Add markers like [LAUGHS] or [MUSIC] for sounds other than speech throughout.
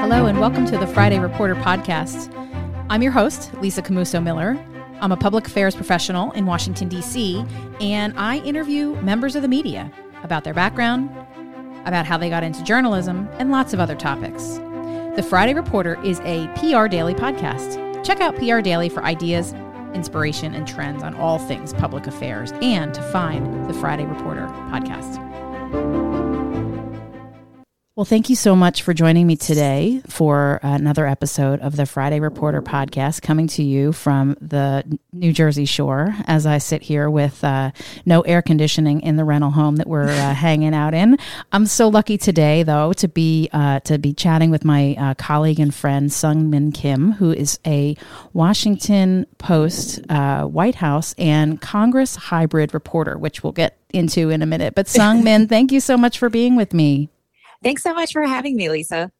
Hello, and welcome to the Friday Reporter podcast. I'm your host, Lisa Camooso Miller. I'm a public affairs professional in Washington, D.C., and I interview members of the media about their background, about how they got into journalism, and lots of other topics. The Friday Reporter is a PR daily podcast. Check out PR Daily for ideas, inspiration, and trends on all things public affairs and to find the Friday Reporter podcast. Well, thank you so much for joining me today for another episode of the Friday Reporter podcast coming to you from the New Jersey shore as I sit here with uh, no air conditioning in the rental home that we're uh, hanging out in. I'm so lucky today, though, to be uh, to be chatting with my uh, colleague and friend Seung Min Kim, who is a Washington Post, uh, White House, and Congress hybrid reporter, which we'll get into in a minute. But Sung Min, thank you so much for being with me. Thanks so much for having me, Lisa.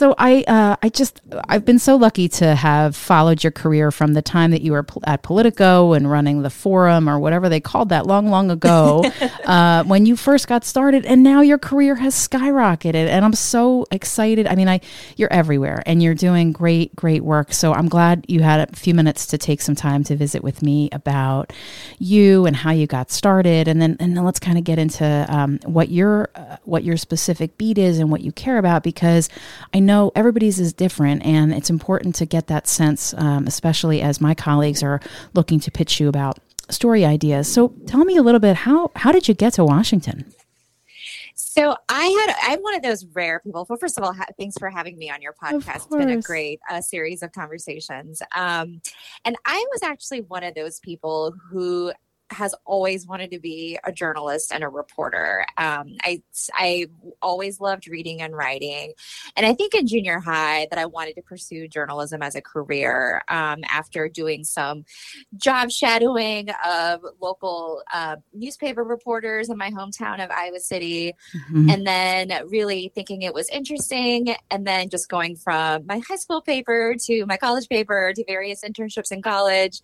So I, uh, I just, I've been so lucky to have followed your career from the time that you were at Politico and running the Forum or whatever they called that long, long ago, [LAUGHS] uh, when you first got started, and now your career has skyrocketed, and I'm so excited. I mean, I, you're everywhere, and you're doing great, great work. So I'm glad you had a few minutes to take some time to visit with me about you and how you got started, and then, and then let's kind of get into um, what your, uh, what your specific is and what you care about, because I know know everybody's is different, and it's important to get that sense, um, especially as my colleagues are looking to pitch you about story ideas. So, tell me a little bit how how did you get to Washington? So I had I'm one of those rare people. Well, first of all, ha- thanks for having me on your podcast. It's been a great uh, series of conversations. Um, and I was actually one of those people who has always wanted to be a journalist and a reporter. Um, I I always loved reading and writing, and I think in junior high that I wanted to pursue journalism as a career. Um, after doing some job shadowing of local uh, newspaper reporters in my hometown of Iowa City, mm-hmm. and then really thinking it was interesting, and then just going from my high school paper to my college paper to various internships in college,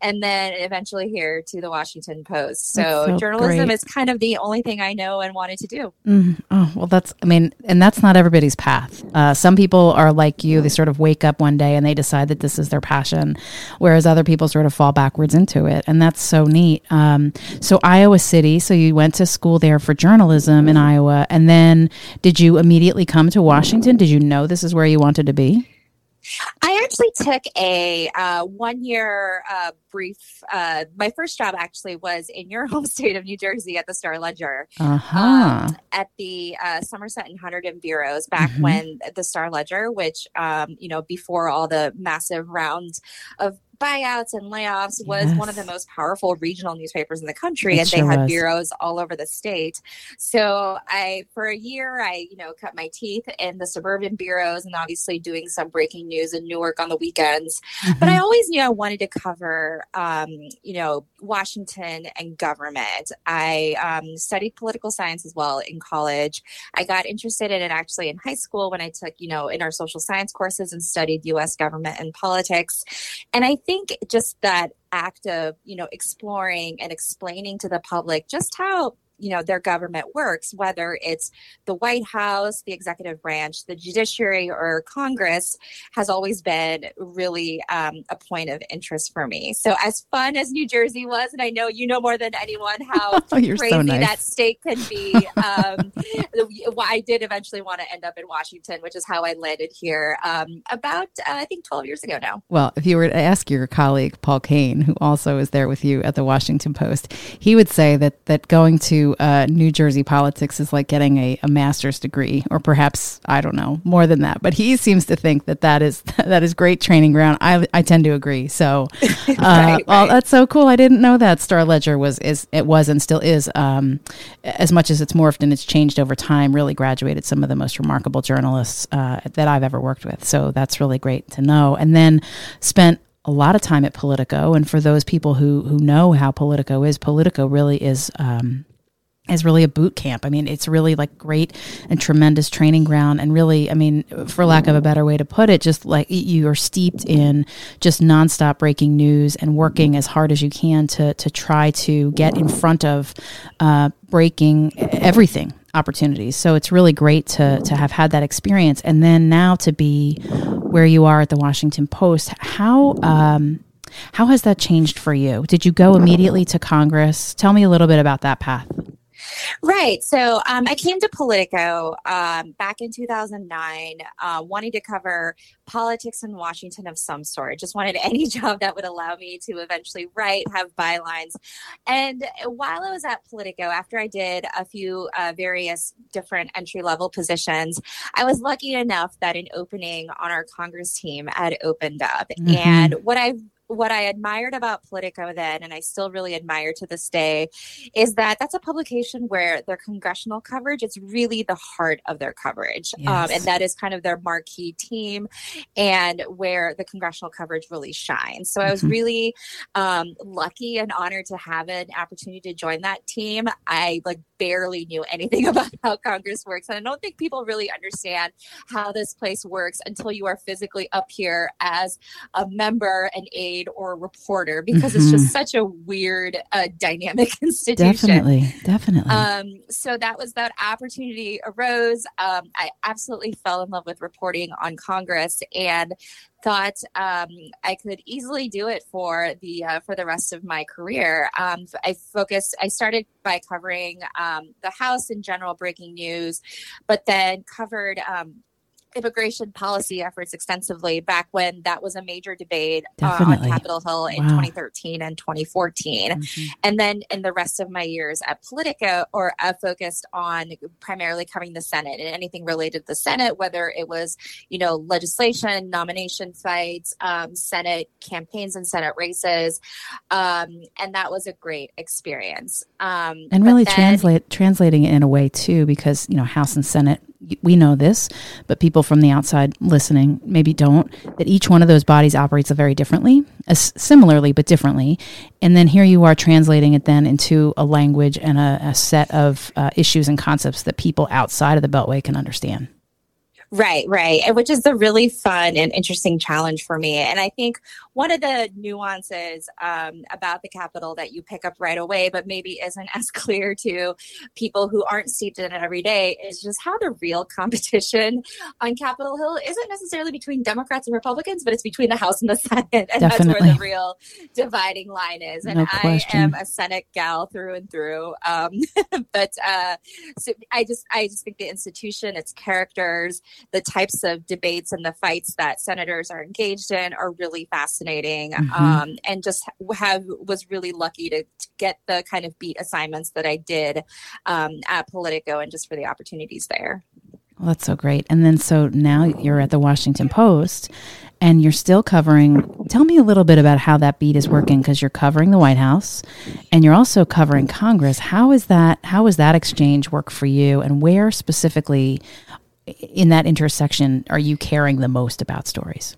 and then eventually here to the Washington Washington Post. So, so journalism great. is kind of the only thing I know and wanted to do. Mm, oh, well, that's, I mean, and that's not everybody's path. Uh, some people are like you, they sort of wake up one day and they decide that this is their passion, whereas other people sort of fall backwards into it. And that's so neat. Um, so, Iowa City, so you went to school there for journalism in Iowa. And then did you immediately come to Washington? Did you know this is where you wanted to be? I actually took a uh, one year uh, brief. Uh, my first job actually was in your [LAUGHS] home state of New Jersey at the Star Ledger uh-huh. um, at the uh, Somerset and Hunterdon bureaus back mm-hmm. when the Star Ledger, which, um, you know, before all the massive rounds of buyouts and layoffs was yes. one of the most powerful regional newspapers in the country it and sure they had was. bureaus all over the state so i for a year i you know cut my teeth in the suburban bureaus and obviously doing some breaking news in newark on the weekends mm-hmm. but i always knew i wanted to cover um, you know washington and government i um, studied political science as well in college i got interested in it actually in high school when i took you know in our social science courses and studied us government and politics and i think just that act of you know exploring and explaining to the public just how you know their government works whether it's the white house the executive branch the judiciary or congress has always been really um, a point of interest for me so as fun as new jersey was and i know you know more than anyone how [LAUGHS] oh, crazy so nice. that state can be [LAUGHS] um, i did eventually want to end up in washington which is how i landed here um, about uh, i think 12 years ago now well if you were to ask your colleague paul kane who also is there with you at the washington post he would say that that going to uh, New Jersey politics is like getting a, a, master's degree, or perhaps I don't know more than that. But he seems to think that that is [LAUGHS] that is great training ground. I, I tend to agree. So, [LAUGHS] uh, right, well, that's so cool. I didn't know that Star Ledger was is it was and still is um, as much as it's morphed and it's changed over time. Really graduated some of the most remarkable journalists uh, that I've ever worked with. So that's really great to know. And then spent a lot of time at Politico. And for those people who who know how Politico is, Politico really is um, is really a boot camp. I mean, it's really like great and tremendous training ground. And really, I mean, for lack of a better way to put it, just like you are steeped in just nonstop breaking news and working as hard as you can to, to try to get in front of uh, breaking everything opportunities. So it's really great to to have had that experience, and then now to be where you are at the Washington Post. How um, how has that changed for you? Did you go immediately to Congress? Tell me a little bit about that path. Right. So um, I came to Politico um, back in 2009, uh, wanting to cover politics in Washington of some sort. Just wanted [LAUGHS] any job that would allow me to eventually write, have bylines. And while I was at Politico, after I did a few uh, various different entry level positions, I was lucky enough that an opening on our Congress team had opened up. Mm-hmm. And what I've what I admired about Politico then, and I still really admire to this day, is that that's a publication where their congressional coverage is really the heart of their coverage. Yes. Um, and that is kind of their marquee team and where the congressional coverage really shines. So I was mm-hmm. really um, lucky and honored to have an opportunity to join that team. I like barely knew anything [LAUGHS] about how Congress works. And I don't think people really understand how this place works until you are physically up here as a member and a or a reporter because mm-hmm. it's just such a weird uh, dynamic [LAUGHS] institution. Definitely, definitely. Um, so that was that opportunity arose. Um, I absolutely fell in love with reporting on Congress and thought um, I could easily do it for the uh, for the rest of my career. Um, I focused. I started by covering um, the House in general, breaking news, but then covered um, immigration policy efforts extensively back when that was a major debate uh, on Capitol Hill in wow. 2013 and 2014. Mm-hmm. And then in the rest of my years at Politico, or uh, focused on primarily covering the Senate and anything related to the Senate, whether it was, you know, legislation, nomination fights, um, Senate campaigns and Senate races. Um, and that was a great experience. Um, and really then, translate translating it in a way too, because, you know, House and Senate we know this, but people from the outside listening maybe don't, that each one of those bodies operates very differently, similarly but differently. And then here you are translating it then into a language and a, a set of uh, issues and concepts that people outside of the Beltway can understand. Right, right. And which is a really fun and interesting challenge for me. And I think one of the nuances um, about the Capitol that you pick up right away, but maybe isn't [LAUGHS] as clear to people who aren't steeped in it every day, is just how the real [LAUGHS] competition on Capitol Hill isn't necessarily between Democrats and Republicans, but it's between the House and the [LAUGHS] Senate. And Definitely. that's where the real dividing line is. And no I am a Senate gal through and through. Um, but uh, so I just I just think the institution, its characters, the types of debates and the fights that senators are engaged in are really fascinating mm-hmm. um, and just have was really lucky to, to, get the kind of beat assignments that i did um, at politico and just for the opportunities there well, that's so great. And then so now you're at the Washington Post and you're still covering. Tell me a little bit about how that beat is working because you're covering the White House and you're also covering Congress. How is that how is that exchange work for you and where specifically in that intersection are you caring the most about stories?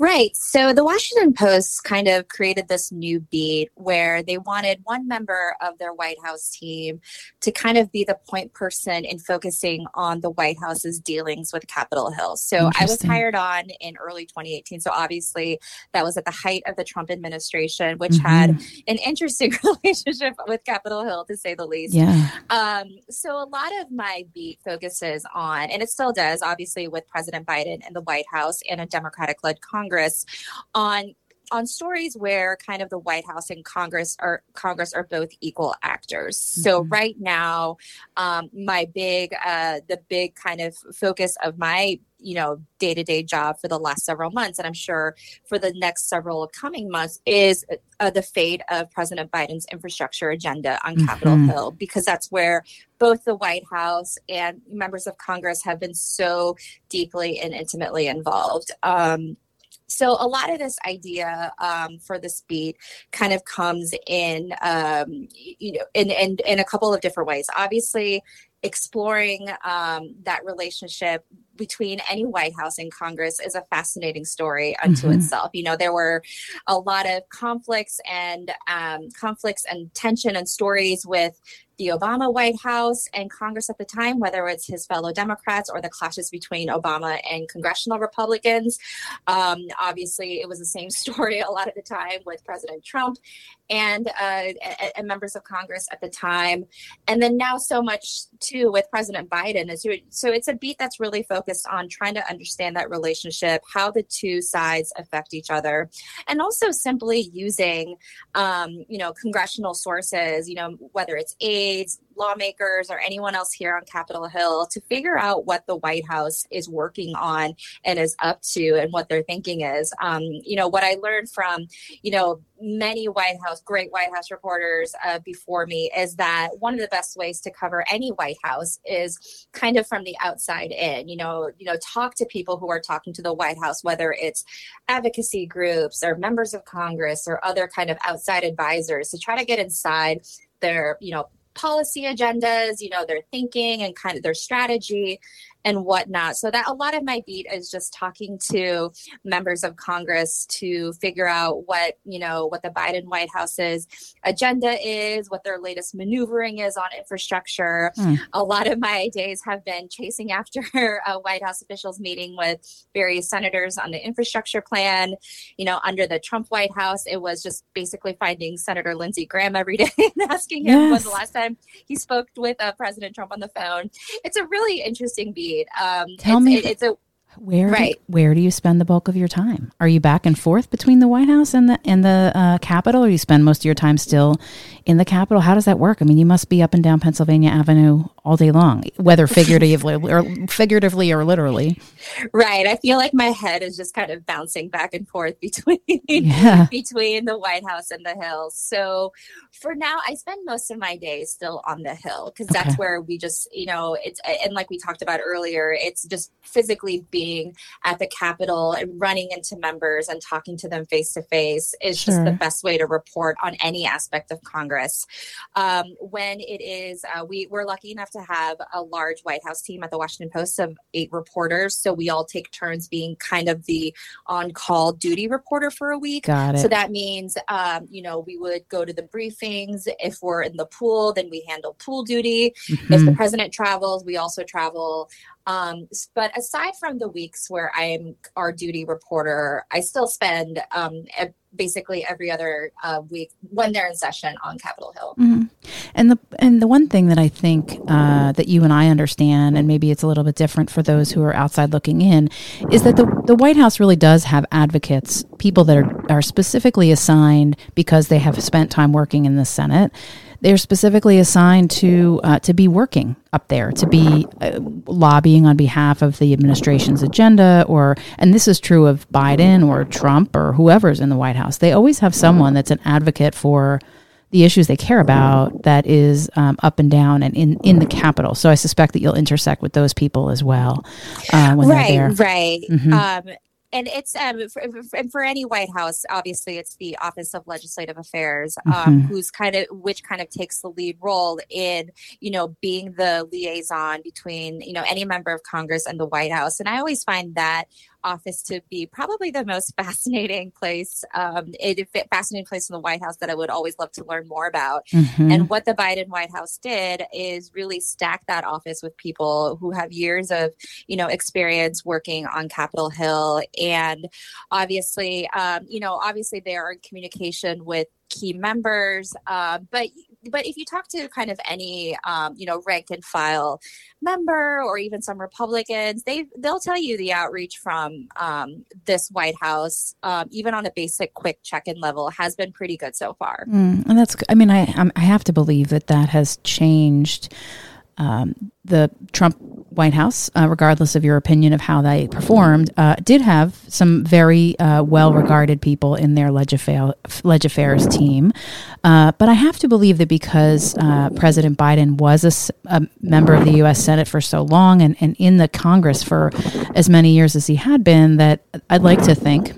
Right. So the Washington Post kind of created this new beat where they wanted one member of their White House team to kind of be the point person in focusing on the White House's dealings with Capitol Hill. So I was hired on in early 2018. So obviously that was at the height of the Trump administration, which mm-hmm. had an interesting [LAUGHS] relationship with Capitol Hill to say the least. Yeah. Um, so a lot of my beat focuses on, and it still does, obviously with President Biden and the White House and a Democratic led Congress Congress on on stories where kind of the White House and Congress are Congress are both equal actors. Mm-hmm. So right now, um, my big uh, the big kind of focus of my you know day to day job for the last several months, and I'm sure for the next several coming months, is uh, the fate of President Biden's infrastructure agenda on mm-hmm. Capitol Hill, because that's where both the White House and members of Congress have been so deeply and intimately involved. Um, so a lot of this idea um, for this beat kind of comes in um, you know in, in in a couple of different ways obviously exploring um, that relationship between any White House and Congress is a fascinating story unto mm-hmm. itself. You know, there were a lot of conflicts and um, conflicts and tension and stories with the Obama White House and Congress at the time, whether it's his fellow Democrats or the clashes between Obama and congressional Republicans. Um, obviously, it was the same [LAUGHS] story a lot of the time with President Trump and, uh, and members of Congress at the time. And then now so much too with President Biden. So it's a beat that's really focused on trying to understand that relationship, how the two sides affect each other, and also simply using, um, you know, congressional sources, you know, whether it's aides, lawmakers or anyone else here on Capitol Hill to figure out what the White House is working on and is up to and what their thinking is. Um, you know, what I learned from, you know, many White House, great White House reporters uh, before me is that one of the best ways to cover any White House is kind of from the outside in. You know, you know, talk to people who are talking to the White House, whether it's advocacy groups or members of Congress or other kind of outside advisors, to try to get inside their, you know, policy agendas, you know, their thinking and kind of their strategy and whatnot. So that a lot of my beat is just talking to members of Congress to figure out what, you know, what the Biden White House's agenda is, what their latest maneuvering is on infrastructure. Mm. A lot of my days have been chasing after [LAUGHS] a White House officials meeting with various senators on the infrastructure plan. You know, under the Trump White House, it was just basically finding Senator Lindsey Graham every day [LAUGHS] and asking him yes. when the last time he spoke with uh, President Trump on the phone. It's a really interesting beat um, Tell it's, me, it, it's a where right. Do, where do you spend the bulk of your time? Are you back and forth between the White House and the and the uh, Capitol, or you spend most of your time still in the Capitol? How does that work? I mean, you must be up and down Pennsylvania Avenue all day long, whether figuratively or figuratively or literally. Right. I feel like my head is just kind of bouncing back and forth between yeah. [LAUGHS] between the White House and the Hill. So for now, I spend most of my days still on the Hill because okay. that's where we just, you know, it's and like we talked about earlier, it's just physically being at the Capitol and running into members and talking to them face to face is sure. just the best way to report on any aspect of Congress. Um, when it is, uh, we we're lucky enough to have a large White House team at the Washington Post of eight reporters, so we all take turns being kind of the on-call duty reporter for a week. Got it. So that means, um, you know, we would go to the briefings. If we're in the pool, then we handle pool duty. Mm-hmm. If the president travels, we also travel. Um, but aside from the weeks where I'm our duty reporter, I still spend um, basically every other uh, week when they're in session on Capitol Hill. Mm-hmm. And the and the one thing that I think uh, that you and I understand, and maybe it's a little bit different for those who are outside looking in, is that the the White House really does have advocates, people that are are specifically assigned because they have spent time working in the Senate they're specifically assigned to uh, to be working up there, to be uh, lobbying on behalf of the administration's agenda, or and this is true of Biden or Trump or whoever's in the White House. They always have someone that's an advocate for the issues they care about that is um, up and down and in, in the Capitol. So I suspect that you'll intersect with those people as well uh, when right, they're there. Right, mm-hmm. um, and it's um for, and for any White House, obviously, it's the Office of Legislative Affairs, um, mm-hmm. who's kind of which kind of takes the lead role in you know being the liaison between you know any member of Congress and the White House. And I always find that office to be probably the most [LAUGHS] fascinating place, um, a fascinating place in the White House that I would always love to learn more about. Mm-hmm. And what the Biden White House did is really stack that office with people who have years of, you know, experience working on Capitol Hill. And obviously, um, you know, obviously they are in communication with key members. Uh, but but if you talk to kind of any um, you know rank and file member or even some Republicans, they they'll tell you the outreach from um, this White House, um, even on a basic quick check in level, has been pretty good so far. Mm, and that's I mean I I have to believe that that has changed. Um, the Trump White House, uh, regardless of your opinion of how they performed, uh, did have some very uh, well regarded people in their Leg Affairs team. Uh, but I have to believe that because uh, President Biden was a, a, member of the U.S. Senate for so long and, and in the Congress for as many years as he had been, that I'd like to think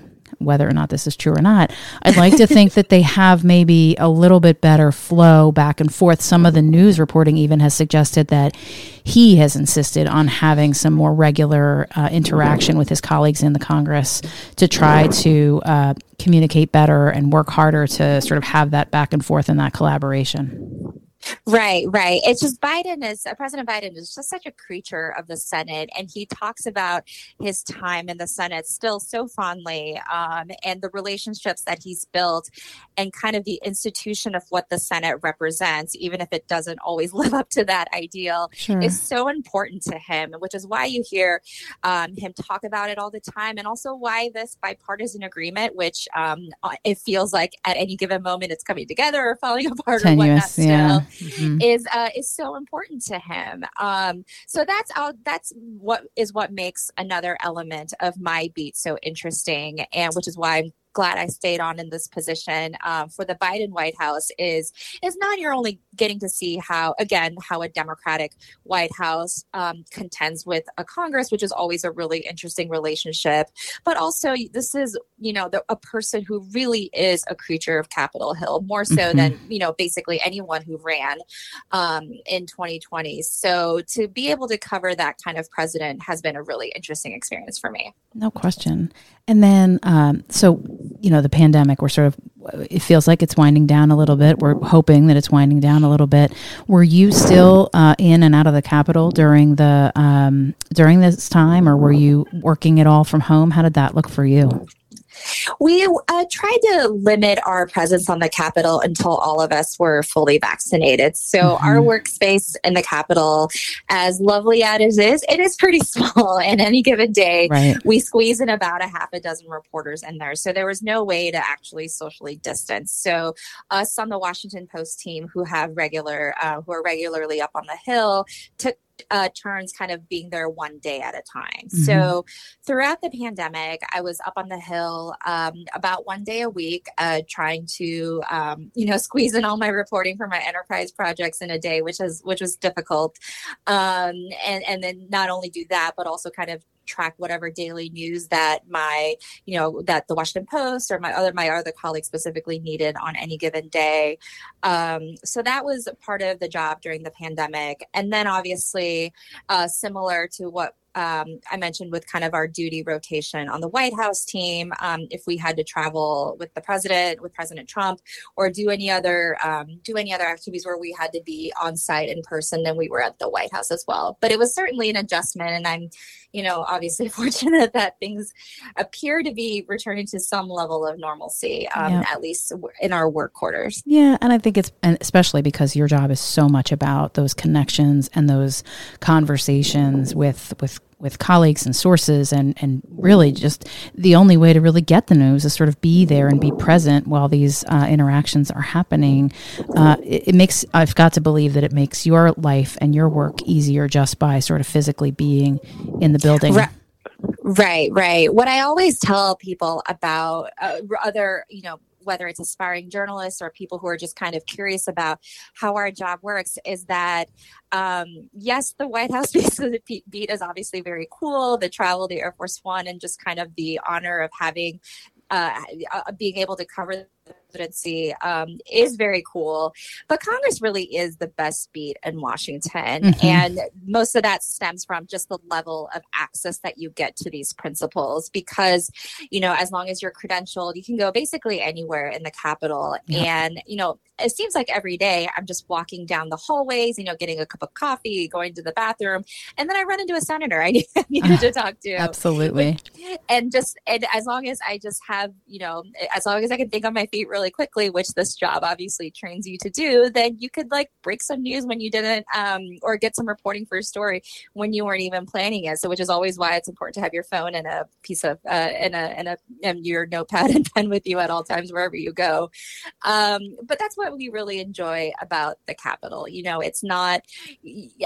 whether or not this is true or not. I'd like to think that they have maybe a little bit better flow back and forth. Some of the news reporting even has suggested that he has insisted on having some more regular uh, interaction with his colleagues in the Congress to try to uh, communicate better and work harder to sort of have that back and forth and that collaboration. Right, right. It's just Biden is uh, President Biden is just such a creature of the Senate, and he talks about his time in the Senate still so fondly, um, and the relationships that he's built, and kind of the institution of what the Senate represents, even if it doesn't always [LAUGHS] live up to that ideal, sure. is so important to him, which is why you hear um, him talk about it all the time, and also why this bipartisan agreement, which um, uh, it feels like at any given moment it's coming together or falling [LAUGHS] apart Tenuous, or whatnot, still. Mm-hmm. is uh, is so important to him. Um, so that's all. That's what is what makes another element of my beat so interesting, and which is why I'm glad I stayed on in this position um, for the Biden White House is is not you're only getting to see how again how a Democratic White House um, contends with a Congress, which is always a really interesting relationship, but also this is you know the, a person who really is a creature of Capitol Hill more so mm-hmm. than you know basically anyone who ran um, in 2020. So to be able to cover that kind of president has been a really interesting experience for me. No question. And then, um, so, you know, the pandemic, we're sort of, it feels like it's winding down a little bit. We're hoping that it's winding down a little bit. Were you still uh, in and out of the Capitol during the, um, during this time, or were you working it all from home? How did that look for you? We uh, tried to limit our presence on the Capitol until all of us were fully vaccinated. So mm-hmm. our workspace in the Capitol, as lovely as it is, it is pretty [LAUGHS] small. And any given day, right. we squeeze in about a half a dozen reporters in there. So there was no way to actually socially distance. So us on the Washington Post team, who have regular, uh, who are regularly up on the Hill, took uh, turns kind of being there one day at a time. Mm-hmm. So throughout the pandemic, I was up on the hill um, about one day a week, uh, trying to um, you know [LAUGHS] squeeze in all my reporting for my enterprise projects in a day, which is which was difficult. Um, and and then not only do that, but also kind of track whatever daily news that my you know that the washington post or my other my other colleagues specifically needed on any given day. Um, so that was part of the job during the pandemic. And then obviously uh, similar to what um, I mentioned with kind of our duty rotation on the White House team, um, if we had to travel with the president, with President Trump, or do any other um, do any other activities where we had to be on site in person, then we were at the White House as well. But it was certainly an adjustment, and I'm, you know, obviously [LAUGHS] fortunate that things appear to be returning to some level of normalcy, um, yeah. at least in our work quarters. Yeah, and I think it's and especially because your job is so much about those connections and those conversations with with with colleagues and sources and and really just the only way to really get the news is sort of be there and be present while these uh, interactions are happening uh, it, it, makes i've got to believe that it makes your life and your work easier just by sort of physically being in the building right. Right, right. What I always tell people about uh, other, you know, whether it's aspiring journalists or people who are just kind of curious about how our job works is that um, yes the white house [LAUGHS] beat is obviously very cool the travel the air force one and just kind of the honor of having uh, uh being able to cover presidency um, is very cool. But Congress really is the best beat in Washington. Mm-hmm. And most of that stems from just the level of access that you get to these principles because, you know, as long as you're credentialed, you can go basically anywhere in the Capitol. Yeah. And, you know, it seems like every day I'm just walking down the hallways, you know, getting a cup of coffee, going to the bathroom, and then I run into a senator I [LAUGHS] needed to talk to. Absolutely. And just, and as long as I just have, you know, as long as I can think on my feet really quickly, which this job obviously trains you to do, then you could like break some news when you didn't, um, or get some reporting for a story when you weren't even planning it. So, which is always why it's important to have your phone and a piece of, uh, and a, and a, and your notepad [LAUGHS] and pen with you at all times wherever you go. Um, but that's what we really enjoy about the Capitol. You know, it's not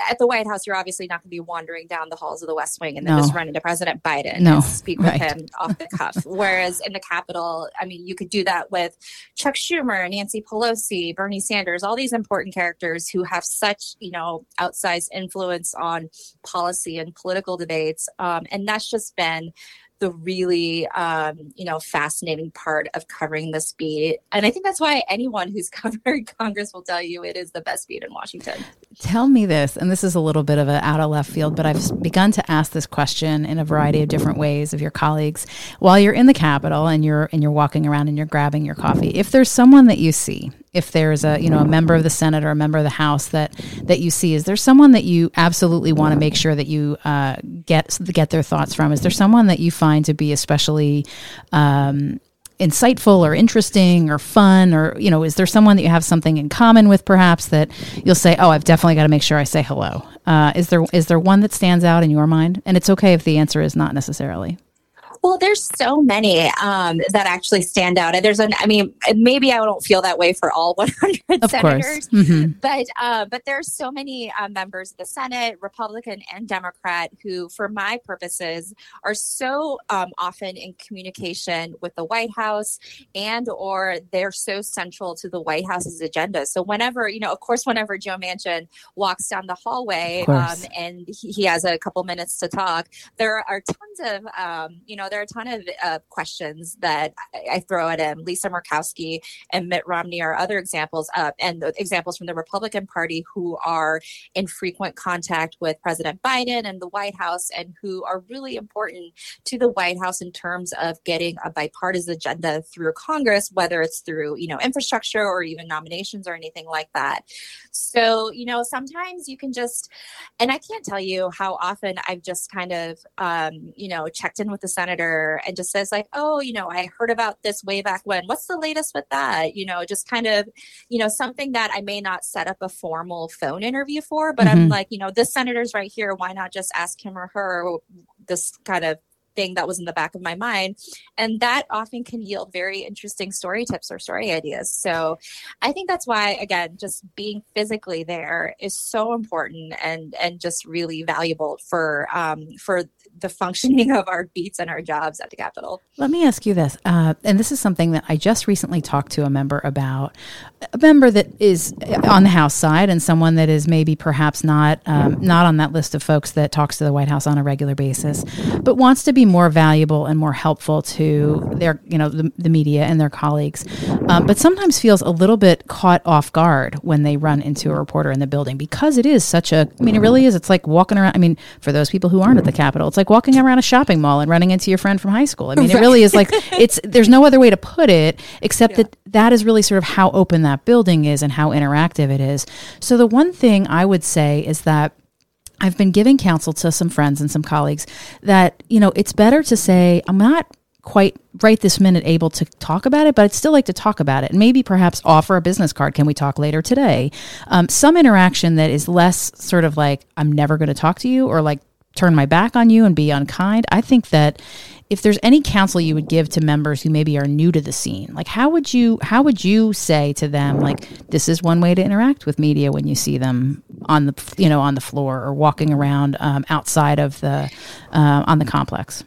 at the White House. You're obviously not going to be wandering down the halls of the West Wing and then no. just run into President Biden no. and speak with right. him off the cuff. [LAUGHS] Whereas in the Capitol, I mean, you could do that with Chuck Schumer, Nancy Pelosi, Bernie Sanders, all these important characters who have such, you know, outsized influence on policy and political debates. Um, and that's just been the really um, you know fascinating part of covering this beat and i think that's why anyone who's [LAUGHS] covered congress will tell you it is the best beat in washington. Tell me this and this is a little bit of an out of left field but i've begun to ask this question in a variety of different ways of your colleagues. While you're in the capitol and you're and you're walking around and you're grabbing your coffee if there's someone that you see if there's a you know a member of the Senate or a member of the House that that you see? Is there someone that you absolutely want to make sure that you uh, get get their thoughts from? Is there someone that you find to be especially um, insightful or interesting or fun or you know is there someone that you have something in common with perhaps that you'll say oh i've definitely got to make sure i say hello uh, is there is there one that stands out in your mind and it's okay if the answer is not necessarily well, there's so many um, that actually stand out. And there's an, I mean, maybe I don't feel that way for all [LAUGHS] 100 of senators, mm-hmm. but uh, but there's so many uh, members of the Senate, Republican and Democrat, who, for my purposes, are so um, often in communication with the White House, and or they're so central to the White House's agenda. So whenever, you know, of course, whenever Joe Manchin walks down the hallway um, and he, he, has a couple minutes to talk, there are tons of, um, you know, there are a ton of uh, questions that I, I, throw at him. Lisa Murkowski and Mitt Romney are other examples, uh, and examples from the Republican Party who are in frequent contact with President Biden and the White House, and who are really important to the White House in terms of getting a bipartisan agenda through Congress, whether it's through you know infrastructure or even nominations or anything like that. So you know sometimes you can just, and I can't tell you how often I've just kind of um, you know checked in with the senator and just says like oh you know i heard about this way back when what's the latest with that you know just kind of you know something that i may not set up a formal phone interview for but mm-hmm. i'm like you know this senator's right here why not just ask him or her this kind of thing that was in the back of my mind. And that often can yield very interesting story tips or story ideas. So I think that's why, again, just being physically there is so important and and just really valuable for um, for the functioning [LAUGHS] of our beats and our jobs at the Capitol. Let me ask you this, uh, and this is something that I just recently talked to a member about, a member that is on the House side and someone that is maybe perhaps not um, not on that list of folks that talks to the White House on a regular basis, but wants to be more valuable and more helpful to their you know the, the media and their colleagues, um, but sometimes feels a little bit caught off guard when they run into a reporter in the building because it is such a I mean it really is it's like walking around I mean for those people who aren't at the Capitol it's like like walking around a shopping mall and running into your friend from high school. I mean, right. it really is like [LAUGHS] it's there's no other way to put it except yeah. that that is really sort of how open that building is and how interactive it is. So the one thing I would say is that I've been giving counsel to some friends and some colleagues that, you know, it's better to say, I'm not quite right this minute able to talk about it, but I'd still like to talk about it and maybe perhaps offer a business card. Can we talk later today? Um, some interaction that is less sort of like, I'm never going to talk to you or like, turn my back on you and be unkind. I think that if there's any counsel you would give to members who maybe are new to the scene, like how would you how would you say to them like this is one way to interact with media when you see them on the you know on the floor or walking around um, outside of the uh, on the complex.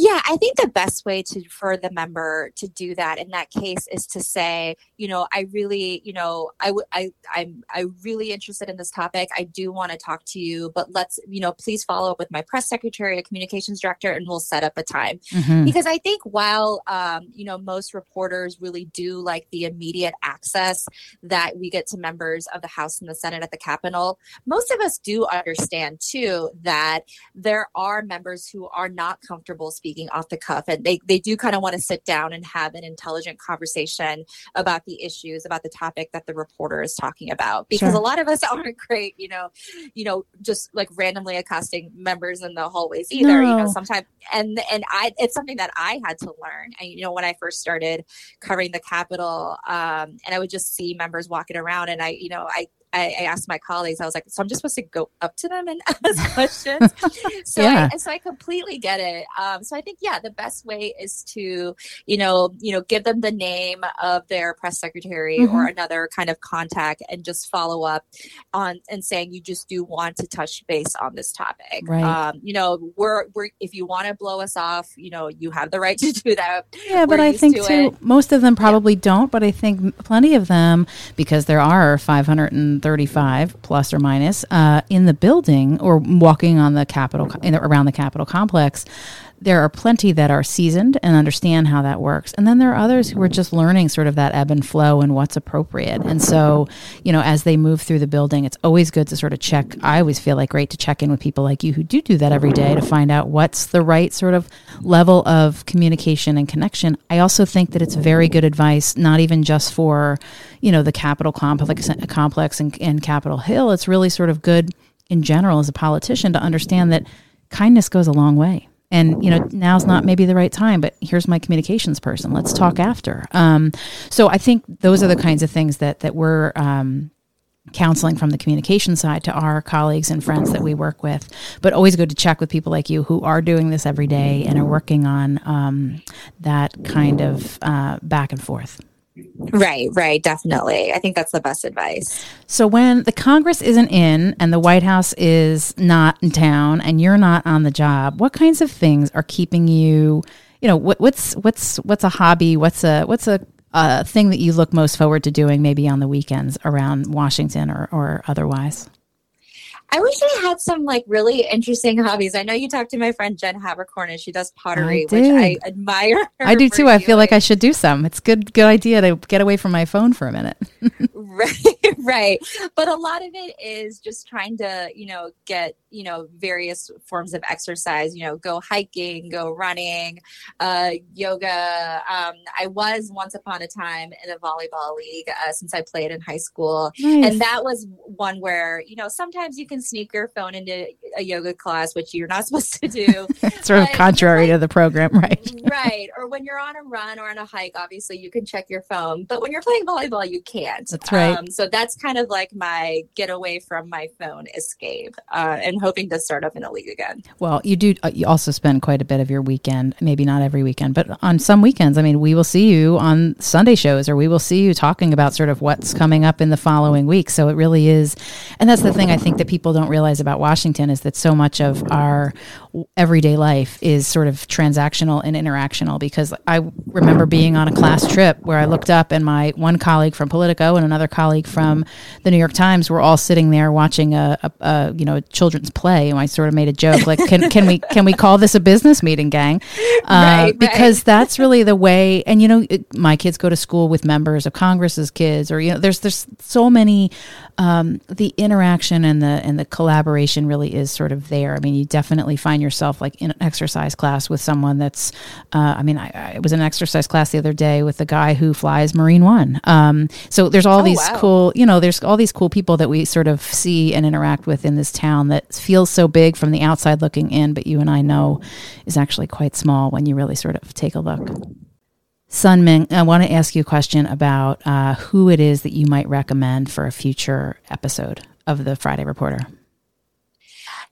Yeah, I think the best way to for the member to do that in that case is to say, you know, I really, you know, I would I I'm I really interested in this topic. I do want to talk to you, but let's, you know, please follow up with my press secretary, a communications director, and we'll set up a time. Mm-hmm. Because I think while um, you know, most reporters really do like the immediate access that we get to members of the House and the Senate at the Capitol, most of us do understand too that there are members who are not comfortable speaking speaking off the cuff and they, they do kind of want to sit down and have an intelligent conversation about the issues about the topic that the reporter is talking about because sure. a lot of us [LAUGHS] aren't great you know you know just like randomly accosting members in the hallways either no. you know sometimes and and i it's something that i had to learn and you know when i first started covering the capitol um, and i would just see members walking around and i you know i I, I, asked my colleagues, I was like, so I'm just supposed to go up to them and [LAUGHS] ask [LAUGHS] questions. so, yeah. I, so I completely get it. Um, so I think, yeah, the best way is to, you know, you know, give them the name of their press secretary mm-hmm. or another kind of contact and just follow up on and saying you just do want to touch base on this topic. Right. Um, you know, we're, we're, if you want to blow us off, you know, you have the right to do that. Yeah, we're but I think to too, it. most of them probably yeah. don't, but I think plenty of them, because there are 500 135 plus or minus uh, in the building or walking on the Capitol in, around the Capitol complex there are plenty that are seasoned and understand how that works. And then there are others who are just learning sort of that ebb and flow and what's appropriate. And so, you know, as they move through the building, it's always good to sort of check. I always feel like great to check in with people like you who do do that every day to find out what's the right sort of level of communication and connection. I also think that it's very good advice, not even just for, you know, the Capitol complex, complex and, and Capitol Hill. It's really sort of good in general as a politician to understand that kindness goes a long way and you know now's not maybe the right time but here's my communications person. Let's talk after. Um, so i think those are the kinds of things that that we're um, counseling from the communication side to our colleagues and friends that we work with but always good to check with people like you who are doing this every day and are working on um, that kind of uh, back and forth Right, right, definitely. I think that's the best advice. So when the Congress isn't in and the White House is not in town and you're not on the job, what kinds of things are keeping you, you know, what, what's what's what's a hobby, what's a what's a a thing that you look most forward to doing maybe on the weekends around Washington or, or otherwise? I wish I had some like really interesting hobbies. I know you talked to my friend Jen Haberkorn and she does pottery, I which I admire. I do too. I feel like I should do some. It's good good idea to get away from my phone for a minute. [LAUGHS] right, [LAUGHS] right. But a lot of it is just trying to, you know, get, you know, various forms of exercise, you know, go hiking, go running, uh, yoga. Um, I was once upon a time in a volleyball league uh, since I played in high school. Nice. And that was one where, you know, sometimes you can can sneak your phone into a yoga class, which you're not [LAUGHS] supposed to do. [LAUGHS] sort of contrary like, to the program, [LAUGHS] right? right. Or when you're on a run or on a hike, obviously you can check your phone, but when you're playing volleyball, you can't. That's right. Um, so that's kind of like my get away from my phone escape, uh, and hoping to start up in a league again. Well, you do. Uh, you also spend quite a bit of your weekend, maybe not every weekend, but on some weekends. I mean, we will see you on Sunday shows, or we will see you talking about sort of what's coming up in the following week. So it really is, and that's the thing I think that people people don't realize about Washington is that so much of our everyday life is sort of transactional and interactional because I remember being on a class trip where I looked up and my one colleague from Politico and another colleague from the New York Times were all sitting there watching a, a, a you know a children's play and I sort of made a joke like can can we can we call this a business meeting gang [LAUGHS] uh, right, because right. that's really the way and you know it, my kids go to school with members of Congress's kids or you know there's there's so many um, the interaction and the and the collaboration really is sort of there. I mean, you definitely find yourself like in an exercise class with someone that's. Uh, I mean, I, I, was in an exercise class the other day with the guy who flies Marine One. Um, so there's all oh, these wow. cool, you know, there's all these cool people that we sort of see and interact with in this town that feels so big from the outside looking in, but you and I know is actually quite small when you really sort of take a look. Seung Min, I want to ask you a question about uh, who it is that you might recommend for a future episode of the Friday Reporter.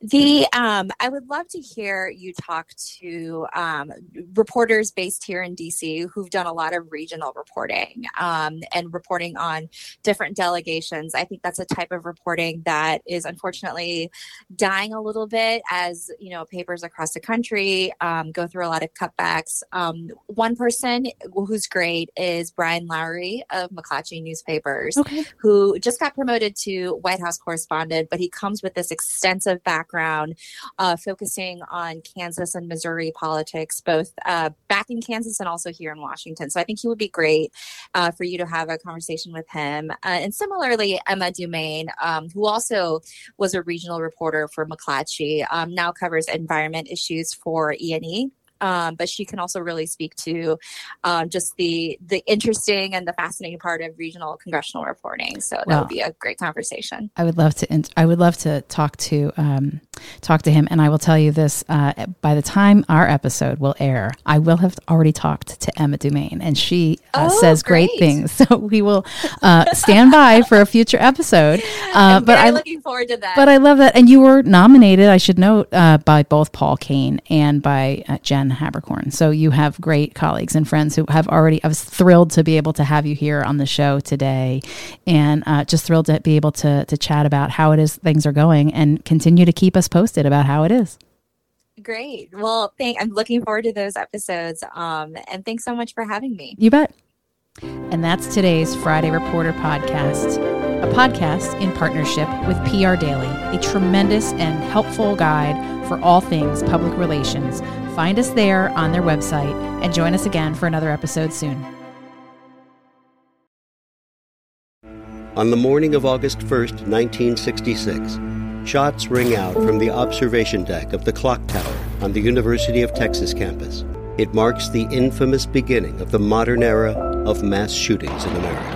The um, I would love to hear you talk to um, reporters based here in DC who've done a lot of regional reporting um, and reporting on different delegations. I think that's a type of reporting that is unfortunately dying a little bit as you know papers across the country um, go through a lot of cutbacks. Um, one person who's great is Bryan Lowry of McClatchy Newspapers, okay. who just got promoted to White House correspondent, but he comes with this extensive background background, uh, focusing on Kansas and Missouri politics, both uh, back in Kansas and also here in Washington. So I think he would be great uh, for you to have a conversation with him. Uh, and similarly, Emma Dumain, um, who also was a regional reporter for McClatchy, um, now covers environment issues for E&E um, but she can also really speak to um, just the the interesting and the fascinating part of regional congressional reporting. So that well, would be a great conversation. I would love to. I would love to talk to um, talk to him, and I will tell you this: uh, by the time our episode will air, I will have already talked to Emma Dumain, and she uh, oh, says great. great. things. [LAUGHS] So we will uh, stand by for a future episode. [LAUGHS] Uh, but I'm looking forward to that. But I love that, and you were nominated. I should note uh, by both Paul Kane and by uh, Jen Haberkorn. So you have great colleagues and friends who have already. I was thrilled to be able to have you here on the show today, and uh, just thrilled to be able to to chat about how it is things are going and continue to keep us posted about how it is. Great. Well, thank. I'm looking forward to those episodes. Um, and thanks so much for having me. You bet. And that's today's Friday Reporter podcast a podcast in partnership with PR Daily, a tremendous and helpful guide for all things public relations. Find us there on their website and join us again for another episode soon. On the morning of August 1st, 1966, shots ring out from the observation deck of the clock tower on the University of Texas campus. It marks the infamous beginning of the modern era of mass shootings in America.